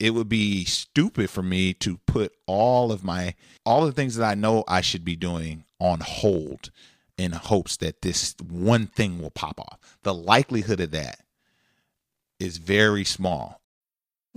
it would be stupid for me to put all of my all the things that I know I should be doing on hold in hopes that this one thing will pop off. The likelihood of that is very small.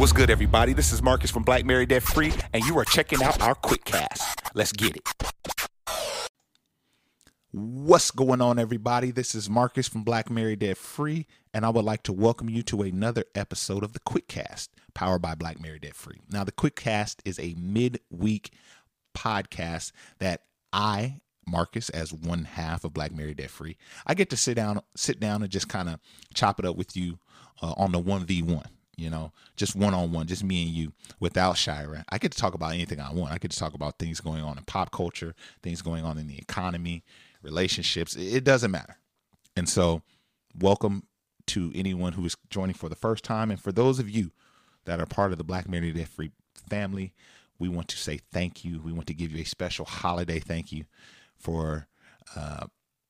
What's good, everybody? This is Marcus from Black Married Debt Free, and you are checking out our quick cast. Let's get it. What's going on, everybody? This is Marcus from Black Married Debt Free, and I would like to welcome you to another episode of the Quick Cast, powered by Black Married Debt Free. Now, the Quick Cast is a midweek podcast that I, Marcus, as one half of Black Mary Debt Free, I get to sit down, sit down, and just kind of chop it up with you uh, on the one v one you know, just one on one, just me and you without Shira. I get to talk about anything I want. I get to talk about things going on in pop culture, things going on in the economy, relationships. It doesn't matter. And so, welcome to anyone who is joining for the first time. And for those of you that are part of the Black Married Debt Free family, we want to say thank you. We want to give you a special holiday thank you for, uh,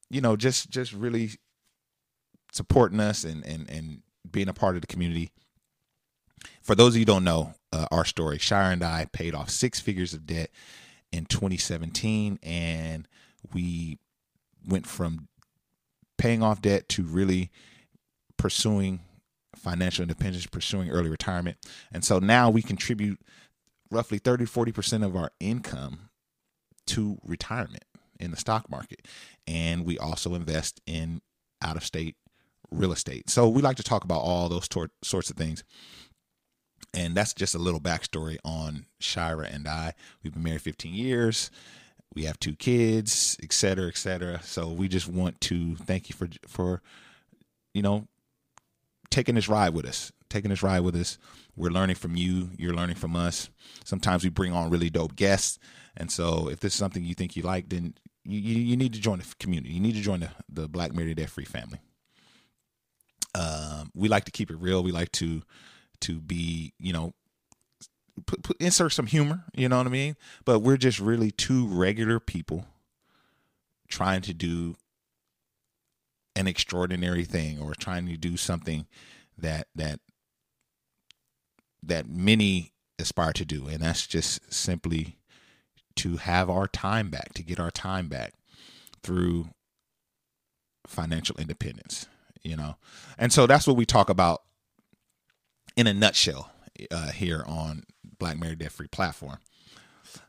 you know, just just really supporting us and and and being a part of the community for those of you don't know uh, our story, Shire and I paid off six figures of debt in 2017, and we went from paying off debt to really pursuing financial independence, pursuing early retirement. And so now we contribute roughly 30, 40% of our income to retirement in the stock market. And we also invest in out of state real estate. So we like to talk about all those tor- sorts of things. And that's just a little backstory on Shira and I. We've been married 15 years. We have two kids, et cetera, et cetera. So we just want to thank you for for you know taking this ride with us, taking this ride with us. We're learning from you. You're learning from us. Sometimes we bring on really dope guests, and so if this is something you think you like, then you you, you need to join the community. You need to join the the Black Married Debt Free family. Um, we like to keep it real. We like to to be, you know, put, put, insert some humor, you know what I mean? But we're just really two regular people trying to do an extraordinary thing or trying to do something that that that many aspire to do and that's just simply to have our time back to get our time back through financial independence you know and so that's what we talk about in a nutshell uh, here on Black Married Debt Free platform.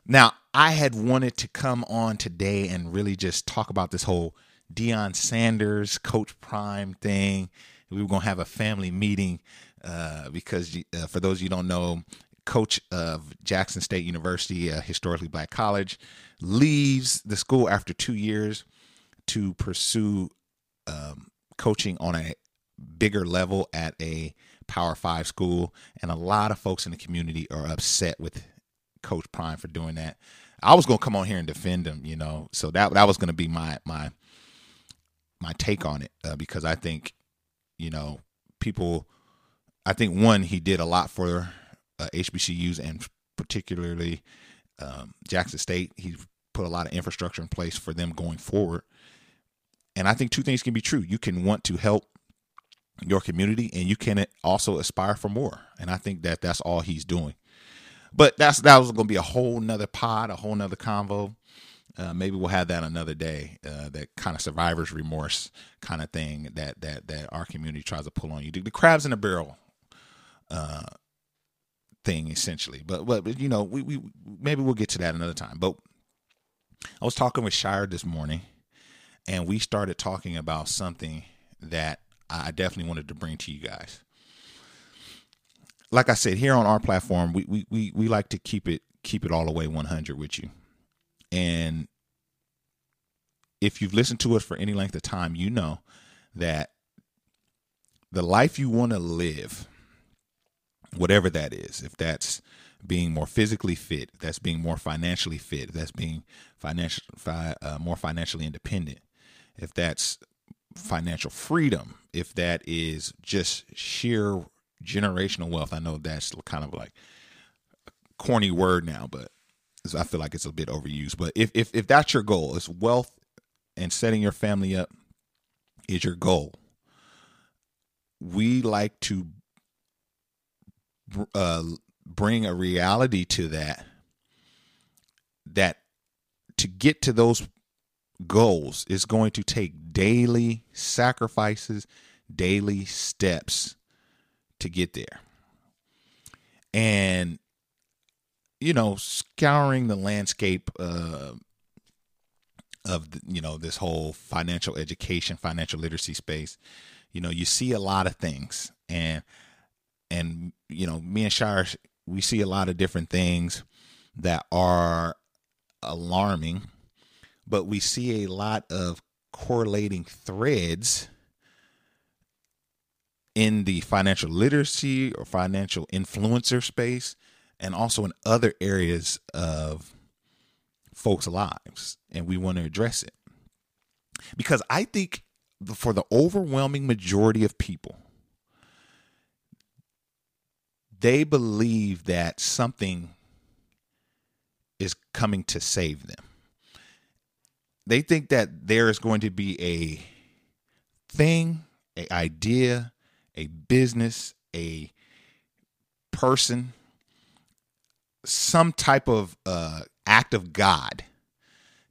Now, I had wanted to come on today and really just talk about this whole Deion Sanders, Coach Prime thing. We were going to have a family meeting uh, because, uh, for those you don't know, coach of Jackson State University, a historically black college, leaves the school after two years to pursue um, coaching on a bigger level at a Power Five school, and a lot of folks in the community are upset with Coach Prime for doing that. I was gonna come on here and defend him, you know, so that that was gonna be my my my take on it uh, because I think, you know, people. I think one he did a lot for uh, HBCUs and particularly um, Jackson State. He put a lot of infrastructure in place for them going forward. And I think two things can be true. You can want to help your community and you can also aspire for more. And i think that that's all he's doing. But that's that was going to be a whole nother pod a whole nother convo. Uh, maybe we'll have that another day uh, that kind of survivor's remorse kind of thing that that that our community tries to pull on you. The crabs in the barrel uh, thing essentially. But but you know we, we maybe we'll get to that another time. But i was talking with shire this morning and we started talking about something that I definitely wanted to bring to you guys. Like I said, here on our platform, we we we, we like to keep it keep it all the way 100 with you. And if you've listened to us for any length of time, you know that the life you want to live whatever that is. If that's being more physically fit, that's being more financially fit, that's being financial, fi, uh, more financially independent, if that's financial freedom, if that is just sheer generational wealth. I know that's kind of like a corny word now, but I feel like it's a bit overused. But if if if that's your goal, is wealth and setting your family up is your goal. We like to uh, bring a reality to that that to get to those goals. Is going to take daily sacrifices, daily steps to get there. And you know, scouring the landscape uh, of the, you know this whole financial education, financial literacy space, you know, you see a lot of things, and and you know, me and Shire, we see a lot of different things that are alarming, but we see a lot of correlating threads in the financial literacy or financial influencer space and also in other areas of folks' lives. And we want to address it. Because I think for the overwhelming majority of people, they believe that something is coming to save them. They think that there is going to be a thing, a idea, a business, a person, some type of uh, act of God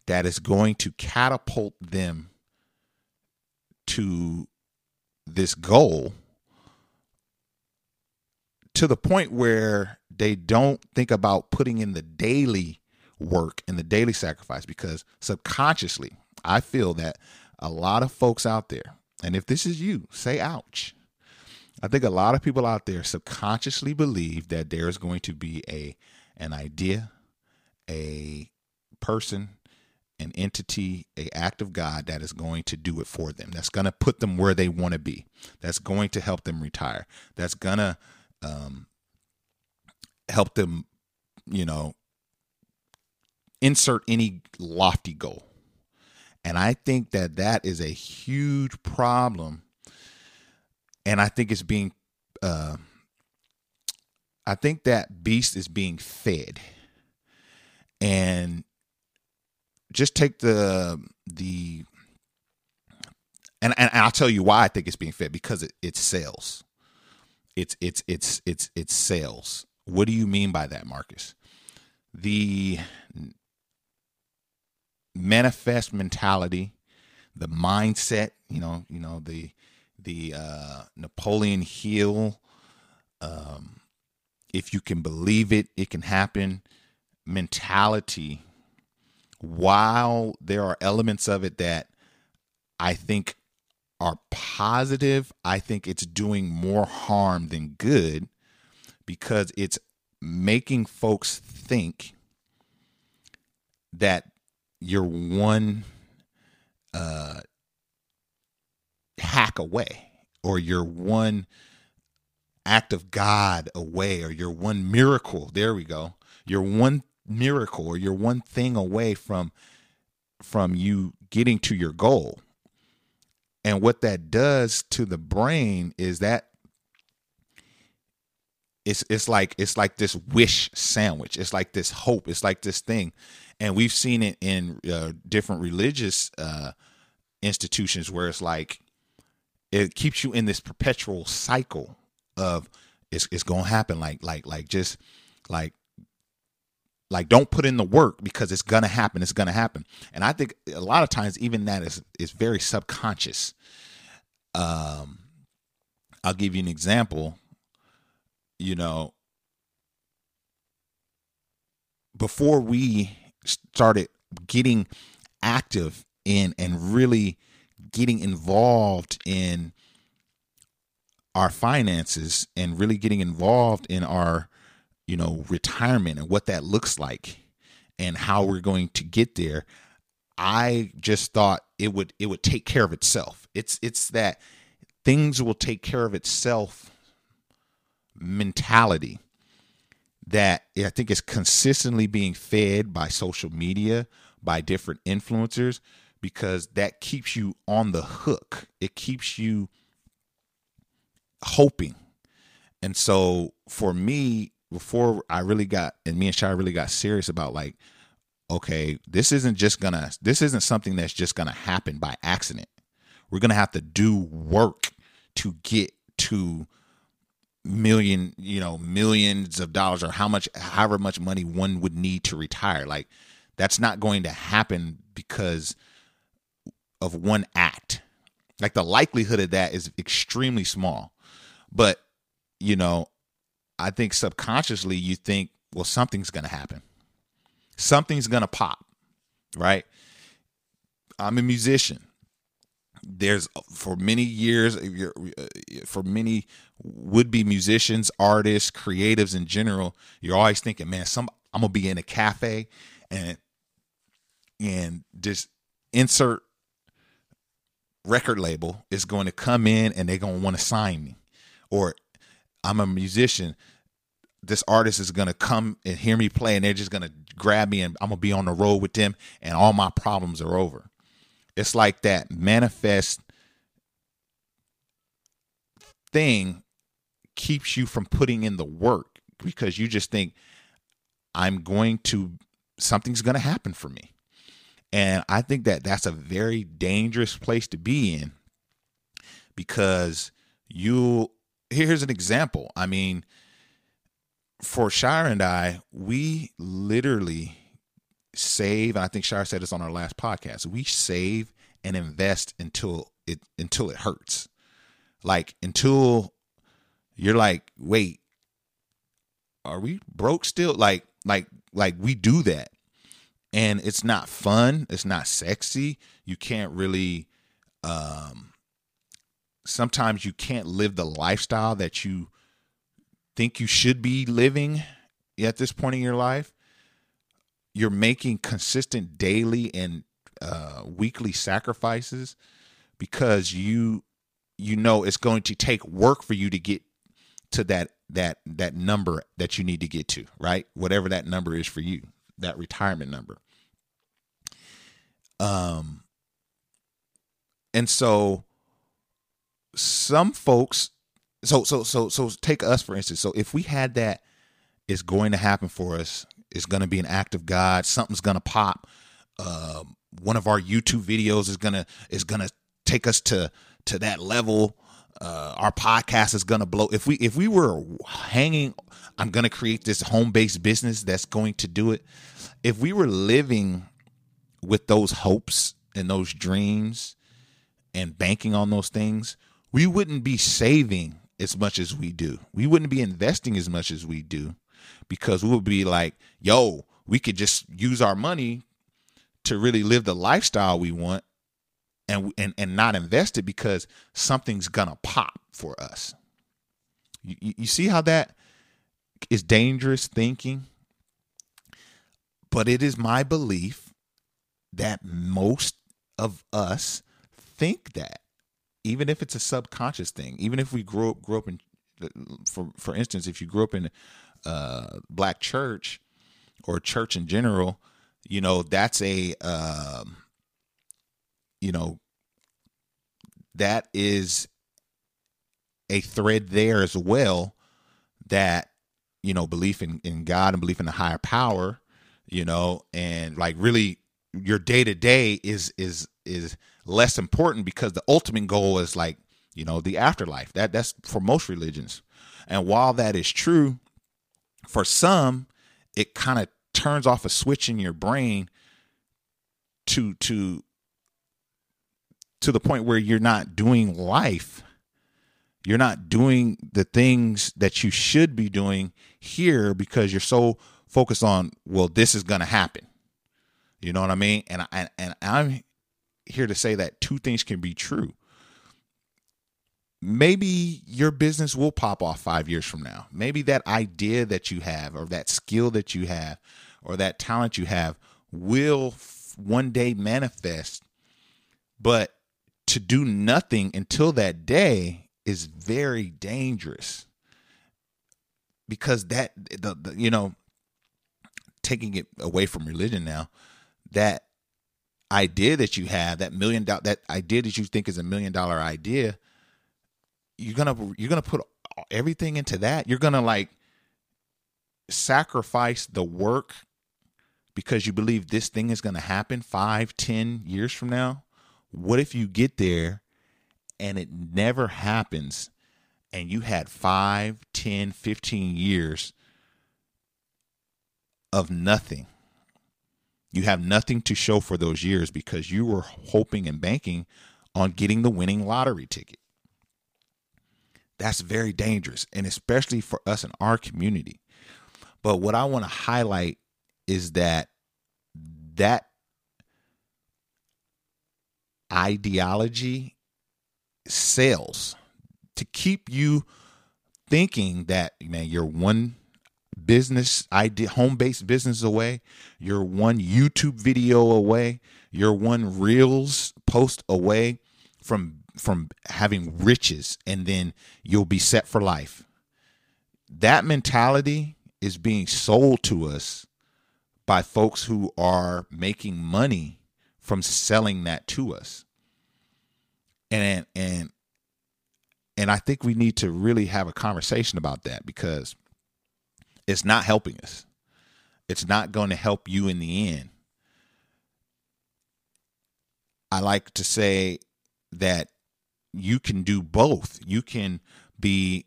that is going to catapult them to this goal to the point where they don't think about putting in the daily work and the daily sacrifice because subconsciously I feel that a lot of folks out there, and if this is you, say ouch. I think a lot of people out there subconsciously believe that there is going to be a an idea, a person, an entity, a act of God that is going to do it for them. That's going to put them where they want to be. That's going to help them retire. That's going to um, help them, you know, insert any lofty goal. And I think that that is a huge problem and I think it's being, uh, I think that beast is being fed, and just take the the, and and I'll tell you why I think it's being fed because it, it sells, it's it's it's it's it's sales. What do you mean by that, Marcus? The manifest mentality, the mindset, you know, you know the the uh, Napoleon Hill. Um, if you can believe it, it can happen. Mentality. While there are elements of it that I think are positive, I think it's doing more harm than good because it's making folks think that you're one uh, hack away or you're one act of God away or you're one miracle. There we go. You're one miracle or you're one thing away from from you getting to your goal. And what that does to the brain is that it's it's like it's like this wish sandwich. It's like this hope. It's like this thing, and we've seen it in uh, different religious uh, institutions where it's like it keeps you in this perpetual cycle of it's it's gonna happen. Like like like just like like don't put in the work because it's gonna happen it's gonna happen. And i think a lot of times even that is is very subconscious. Um i'll give you an example you know before we started getting active in and really getting involved in our finances and really getting involved in our you know retirement and what that looks like and how we're going to get there i just thought it would it would take care of itself. It's it's that things will take care of itself mentality that I think is consistently being fed by social media, by different influencers, because that keeps you on the hook. It keeps you hoping. And so for me, before I really got and me and Shai really got serious about like, okay, this isn't just gonna this isn't something that's just gonna happen by accident. We're gonna have to do work to get to million, you know, millions of dollars or how much however much money one would need to retire. Like that's not going to happen because of one act. Like the likelihood of that is extremely small. But, you know, I think subconsciously you think, well, something's going to happen. Something's going to pop, right? I'm a musician. There's for many years, uh, for many would-be musicians, artists, creatives in general, you're always thinking, man, some I'm gonna be in a cafe and and just insert record label is going to come in and they're going to want to sign me. Or i'm a musician. This artist is going to come and hear me play and they're just going to grab me and i'm going to be on the road with them and all my problems are over it's like that manifest thing keeps you from putting in the work because you just think i'm going to something's going to happen for me and I think that that's a very dangerous place to be in because you here's an example. I mean, for Shire and I, we literally save, and I think Shire said this on our last podcast, we save and invest until it until it hurts. Like until you're like, wait, are we broke still? Like, like, like we do that and it's not fun it's not sexy you can't really um sometimes you can't live the lifestyle that you think you should be living at this point in your life you're making consistent daily and uh, weekly sacrifices because you you know it's going to take work for you to get to that that that number that you need to get to right whatever that number is for you that retirement number. Um, and so some folks, so so so so take us for instance. So if we had that, it's going to happen for us. It's going to be an act of God. Something's going to pop. Um, one of our YouTube videos is gonna is gonna take us to to that level. Uh, our podcast is gonna blow. If we if we were hanging, I'm gonna create this home based business that's going to do it if we were living with those hopes and those dreams and banking on those things, we wouldn't be saving as much as we do. We wouldn't be investing as much as we do because we would be like, yo, we could just use our money to really live the lifestyle we want and and and not invest it because something's gonna pop for us. You, you see how that is dangerous thinking? But it is my belief that most of us think that, even if it's a subconscious thing, even if we grew up, grew up in, for for instance, if you grew up in a black church or church in general, you know that's a, um, you know, that is a thread there as well that you know belief in, in god and belief in the higher power you know, and like really your day to day is is is less important because the ultimate goal is like you know the afterlife. That that's for most religions. And while that is true for some it kind of turns off a switch in your brain to to to the point where you're not doing life. You're not doing the things that you should be doing here because you're so focus on well this is going to happen. You know what i mean? And I, and i'm here to say that two things can be true maybe your business will pop off 5 years from now. Maybe that idea that you have or that skill that you have or that talent you have will one day manifest. But to do nothing until that day is very dangerous because that the, the you know taking it away from religion now that idea that you have that million dollar that idea that you think is a million dollar idea you're gonna you're gonna put everything into that. You're gonna like sacrifice the work because you believe this thing is gonna happen five ten years from now? What if you get there and it never happens and you had 5 10 15 years of nothing? You have nothing to show for those years because you were hoping and banking on getting the winning lottery ticket. That's very dangerous, and especially for us in our community. But what I want to highlight is that that ideology sells to keep you thinking that man you're one business idea home-based business away you're one youtube video away you're one reels post away from from having riches and then you'll be set for life that mentality is being sold to us by folks who are making money from selling that to us and and and I think we need to really have a conversation about that because it's not helping us. It's not going to help you in the end. I like to say that you can do both. You can be,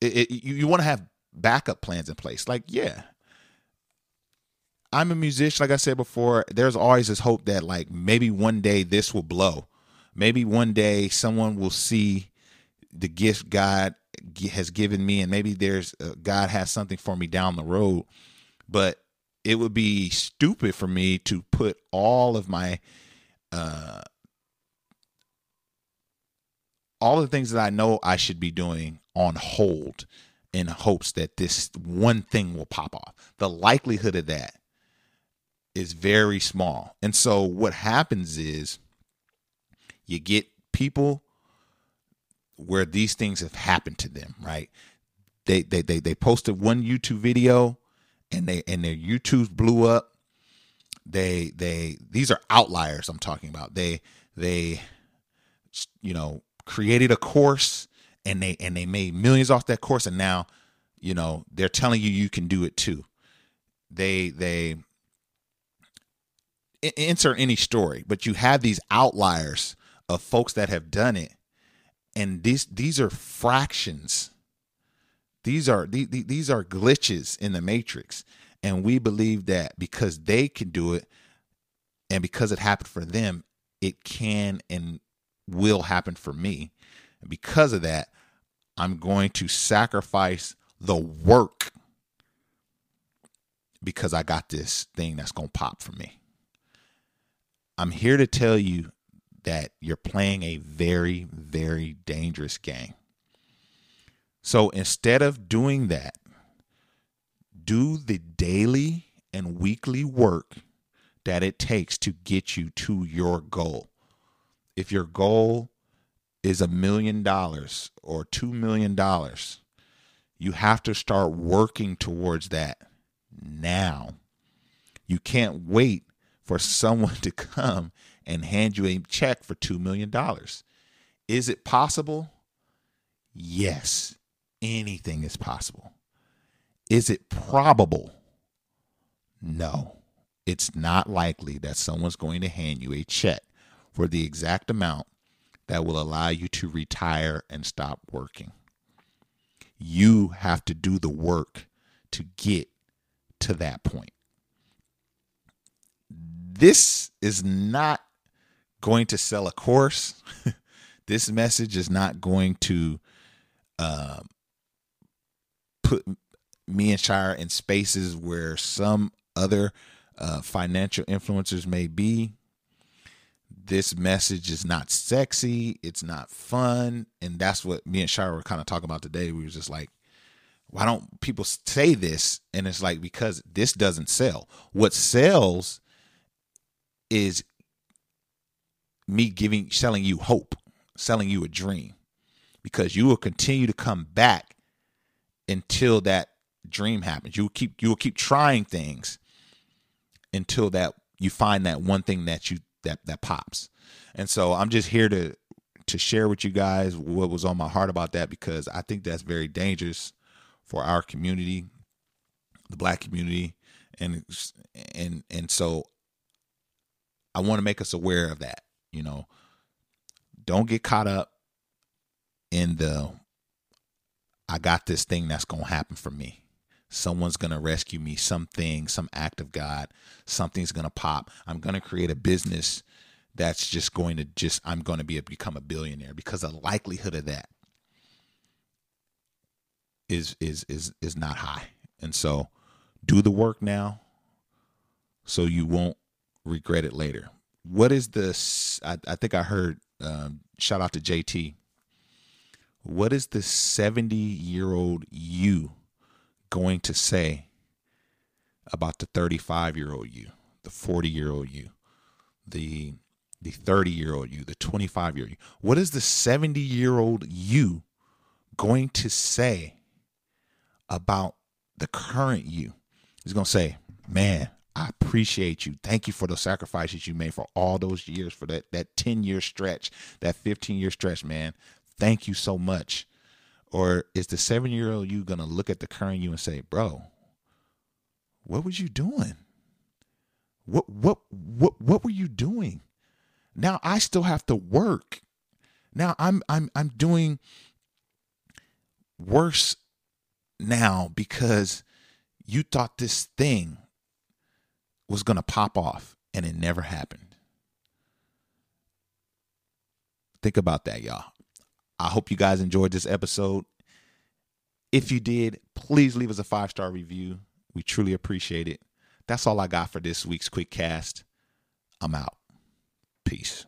it, it, you, you want to have backup plans in place. Like, yeah, I'm a musician. Like I said before, there's always this hope that, like, maybe one day this will blow. Maybe one day someone will see the gift God has given me and maybe there's uh, God has something for me down the road but it would be stupid for me to put all of my uh all the things that I know I should be doing on hold in hopes that this one thing will pop off. The likelihood of that is very small. And so what happens is you get people where these things have happened to them, right? They they they they posted one YouTube video and they and their YouTube blew up. They they these are outliers I'm talking about. They they you know created a course and they and they made millions off that course and now you know they're telling you you can do it too. They they insert any story, but you have these outliers of folks that have done it. And these these are fractions. These are these, these are glitches in the matrix. And we believe that because they can do it and because it happened for them it can and will happen for me and because of that i'm going to sacrifice the work because i got this thing that's going to pop for me i'm here to tell you that you're playing a very, very dangerous game. So instead of doing that, do the daily and weekly work that it takes to get you to your goal. If your goal is a million dollars or two million dollars, you have to start working towards that now. You can't wait for someone to come and hand you a check for $2 million. Is it possible? Yes, anything is possible. Is it probable? No, it's not likely that someone's going to hand you a check for the exact amount that will allow you to retire and stop working. You have to do the work to get to that point. This is not going to sell a course. this message is not going to uh, put me and Shire in spaces where some other uh, financial influencers may be. This message is not sexy. It's not fun. And that's what me and Shire were kind of talking about today. We were just like, why don't people say this? And it's like, because this doesn't sell. What sells is me giving selling you hope, selling you a dream because you will continue to come back until that dream happens. You will keep you will keep trying things until that you find that one thing that you that that pops. And so I'm just here to to share with you guys what was on my heart about that because I think that's very dangerous for our community, the black community, and and and so I want to make us aware of that. You know, don't get caught up in the I got this thing that's to happen for me. Someone's going to rescue me, something, some act of God, something's going to pop. I'm going to create a business that's just going to just I'm going to be a, become a billionaire because the likelihood of that is is is is not high. And so do the work now so you won't regret it later. What is this? I, I think I heard, um, shout out to JT. What is the 70 year old you going to say about the 35 year old you, the 40 year old you, the the 30 year old you, the 25 year old you? What is the 70 year old you going to say about the current you? He's going to say, man, I appreciate you. Thank you for the sacrifices you made for all those years, for that that 10 year stretch, that 15 year stretch, man. Thank you so much. Or is the seven year old you gonna look at the current you and say, bro, what was you doing? What what what what were you doing? Now I still have to work. Now I'm I'm I'm doing worse now because you thought this thing was going to pop off and it never happened. Think about that, y'all. I hope you guys enjoyed this episode. If you did, please leave us a five star review. We truly appreciate it. That's all I got for this week's quick cast. I'm out. Peace.